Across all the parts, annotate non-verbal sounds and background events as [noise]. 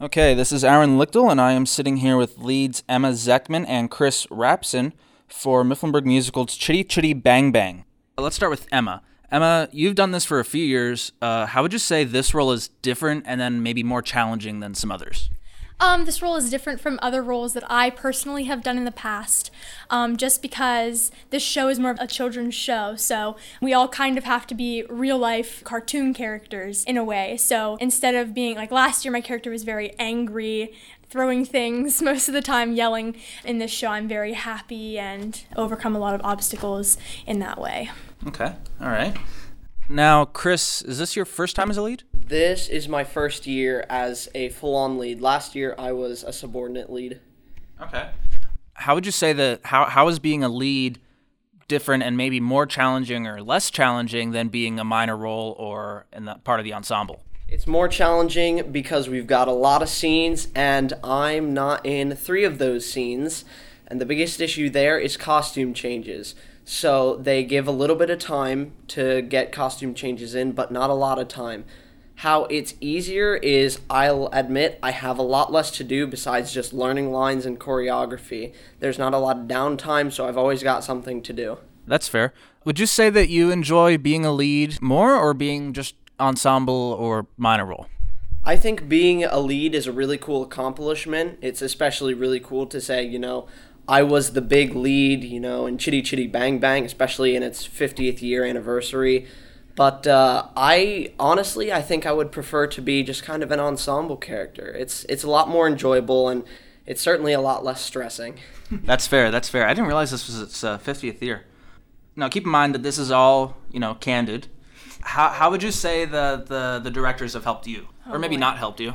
Okay, this is Aaron Lichtel, and I am sitting here with leads Emma Zeckman and Chris Rapson for Mifflinburg Musical's Chitty Chitty Bang Bang. Let's start with Emma. Emma, you've done this for a few years. Uh, how would you say this role is different and then maybe more challenging than some others? Um, this role is different from other roles that I personally have done in the past, um, just because this show is more of a children's show. So we all kind of have to be real life cartoon characters in a way. So instead of being like last year, my character was very angry, throwing things [laughs] most of the time, yelling. In this show, I'm very happy and overcome a lot of obstacles in that way. Okay, all right. Now, Chris, is this your first time as a lead? This is my first year as a full on lead. Last year, I was a subordinate lead. Okay. How would you say that, how, how is being a lead different and maybe more challenging or less challenging than being a minor role or in the part of the ensemble? It's more challenging because we've got a lot of scenes, and I'm not in three of those scenes. And the biggest issue there is costume changes. So they give a little bit of time to get costume changes in, but not a lot of time. How it's easier is I'll admit I have a lot less to do besides just learning lines and choreography. There's not a lot of downtime, so I've always got something to do. That's fair. Would you say that you enjoy being a lead more or being just ensemble or minor role? I think being a lead is a really cool accomplishment. It's especially really cool to say, you know, I was the big lead, you know, in Chitty Chitty Bang Bang, especially in its 50th year anniversary. But uh, I honestly, I think I would prefer to be just kind of an ensemble character. It's it's a lot more enjoyable and it's certainly a lot less stressing. [laughs] That's fair. That's fair. I didn't realize this was its uh, 50th year. Now, keep in mind that this is all you know, candid. How, how would you say the, the, the directors have helped you, Oh, or maybe not helped you?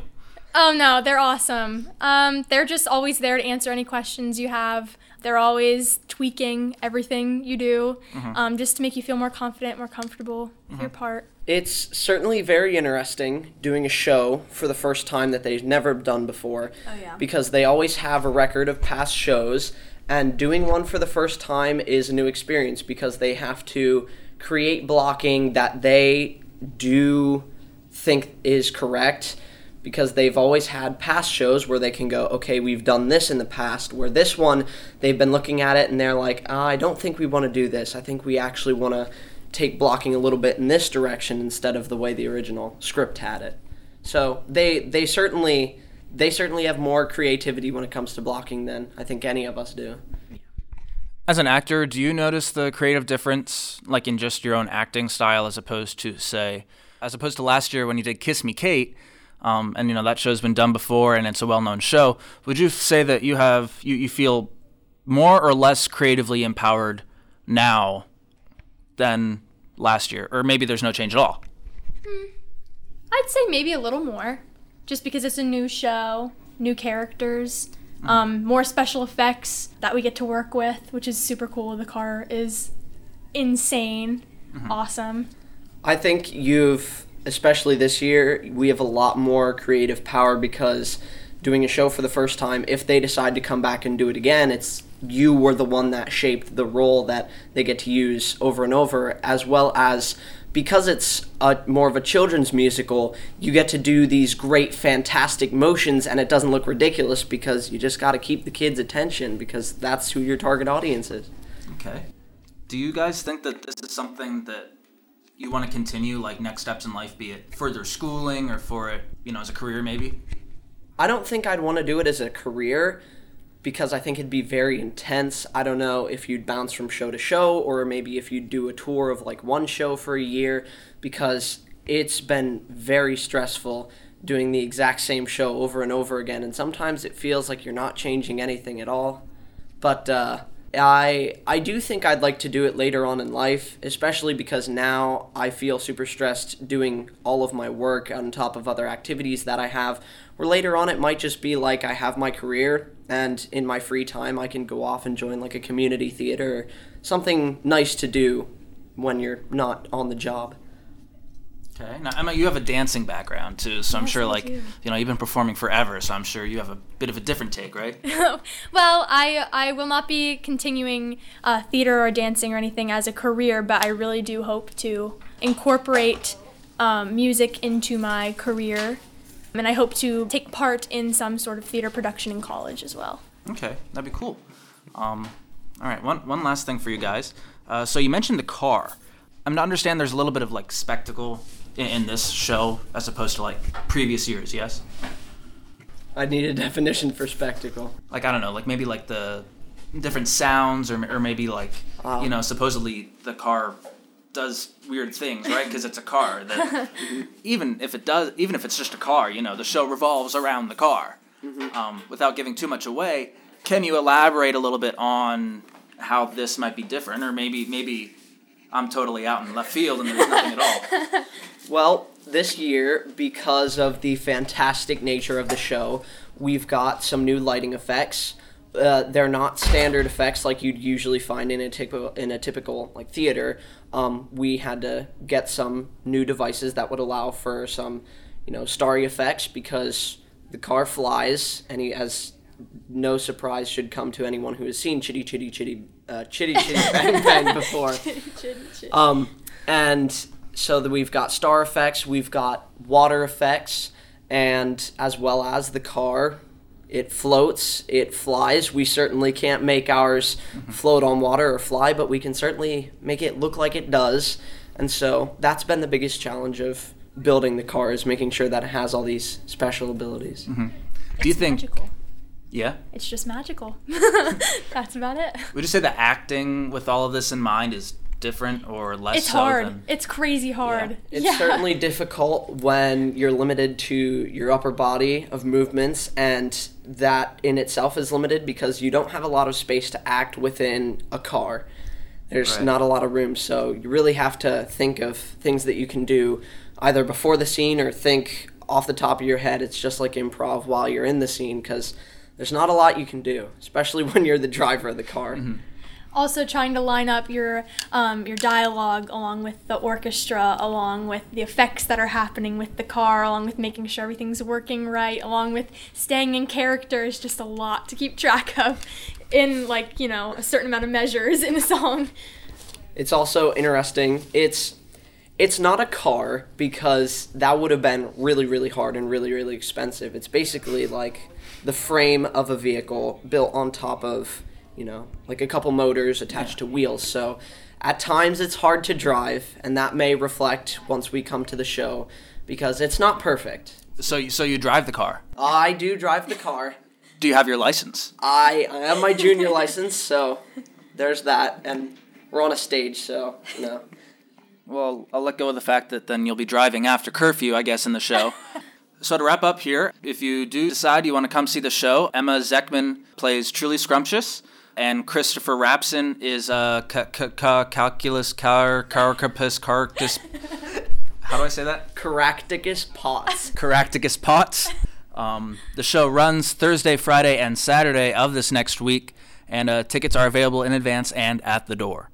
Oh no, they're awesome. Um, they're just always there to answer any questions you have. They're always tweaking everything you do, um, just to make you feel more confident, more comfortable with your part. It's certainly very interesting doing a show for the first time that they've never done before. Oh, yeah. Because they always have a record of past shows, and doing one for the first time is a new experience because they have to create blocking that they do think is correct because they've always had past shows where they can go, okay, we've done this in the past. Where this one, they've been looking at it and they're like, ah, I don't think we want to do this. I think we actually want to take blocking a little bit in this direction instead of the way the original script had it. So they they certainly they certainly have more creativity when it comes to blocking than I think any of us do. As an actor, do you notice the creative difference, like in just your own acting style, as opposed to, say, as opposed to last year when you did Kiss Me Kate, um, and you know that show's been done before and it's a well-known show. Would you say that you have you, you feel more or less creatively empowered now than last year, or maybe there's no change at all? I'd say maybe a little more, just because it's a new show, new characters, um, more special effects that we get to work with, which is super cool. The car is insane, awesome. I think you've, especially this year, we have a lot more creative power because doing a show for the first time, if they decide to come back and do it again, it's you were the one that shaped the role that they get to use over and over, as well as because it's a more of a children's musical, you get to do these great, fantastic motions, and it doesn't look ridiculous because you just got to keep the kids' attention because that's who your target audience is. Okay. Do you guys think that this is something that you want to continue, like next steps in life, be it further schooling or for it, you know, as a career maybe? I don't think I'd want to do it as a career because I think it'd be very intense. I don't know if you'd bounce from show to show or maybe if you'd do a tour of like one show for a year because it's been very stressful doing the exact same show over and over again and sometimes it feels like you're not changing anything at all. But uh, I I do think I'd like to do it later on in life, especially because now I feel super stressed doing all of my work on top of other activities that I have. Where later on it might just be like I have my career and in my free time I can go off and join like a community theater, something nice to do when you're not on the job. Okay. Now, Emma, you have a dancing background too, so I'm Yes, sure, like, do. you know, you've been performing forever, so I'm sure you have a bit of a different take, right? [laughs] well, I I will not be continuing uh, theater or dancing or anything as a career, but I really do hope to incorporate um, music into my career And I hope to take part in some sort of theater production in college as well. Okay, that'd be cool. Um, all right, one one last thing for you guys. Uh, so you mentioned the car. I'm to understand there's a little bit of like spectacle in, in this show as opposed to like previous years. Yes. I need a definition for spectacle. Like I don't know, like maybe like the different sounds, or or maybe like you know, supposedly the car does weird things, right? Because it's a car. That [laughs] even if it does, even if it's just a car, you know, the show revolves around the car. Um, without giving too much away, can you elaborate a little bit on how this might be different, or maybe maybe I'm totally out in the left field and there's nothing at all. [laughs] Well, this year, because of the fantastic nature of the show, we've got some new lighting effects. Uh, they're not standard effects like you'd usually find in a typical in a typical like theater. Um, we had to get some new devices that would allow for some, you know, starry effects because the car flies, and he as no surprise should come to anyone who has seen Chitty Chitty Chitty uh, Chitty Chitty [laughs] Bang Bang before. Um, and so that we've got star effects, we've got water effects, and as well as the car, it floats, it flies. We certainly can't make ours float on water or fly, but we can certainly make it look like it does. And so that's been the biggest challenge of building the car is making sure that it has all these special abilities. Do you It's think? magical. Yeah. It's just magical. [laughs] [laughs] That's about it. Would you say the acting with all of this in mind is different or less It's so hard. than? It's crazy hard. It's Yeah. certainly difficult when you're limited to your upper body of movements, and that in itself is limited because you don't have a lot of space to act within a car. There's Right. not a lot of room, so you really have to think of things that you can do either before the scene or think off the top of your head. It's just like improv while you're in the scene because there's not a lot you can do, especially [laughs] when you're the driver of the car. also trying to line up your um, your dialogue along with the orchestra, along with the effects that are happening with the car, along with making sure everything's working right, along with staying in character is just a lot to keep track of in like you know a certain amount of measures in a song. It's also interesting. It's it's not a car because that would have been really really hard and really really expensive. It's basically like the frame of a vehicle built on top of, you know, like a couple motors attached to wheels. So at times it's hard to drive and that may reflect once we come to the show because it's not perfect. So you, so you drive the car. I do drive the car. Do you have your license? I, I have my junior license, so there's that and we're on a stage, so, you know. Well, I'll let go of the fact that then you'll be driving after curfew, I guess, in the show. [laughs] so to wrap up here, if you do decide you want to come see the show, Emma Zeckman plays Truly Scrumptious, and Christopher Rapson is uh, ca- ca- ca- calculus car carcapus carcus. [laughs] How do I say that? Caractacus Potts. [laughs] Caractacus Potts. Um, the show runs Thursday, Friday, and Saturday of this next week, and uh, tickets are available in advance and at the door.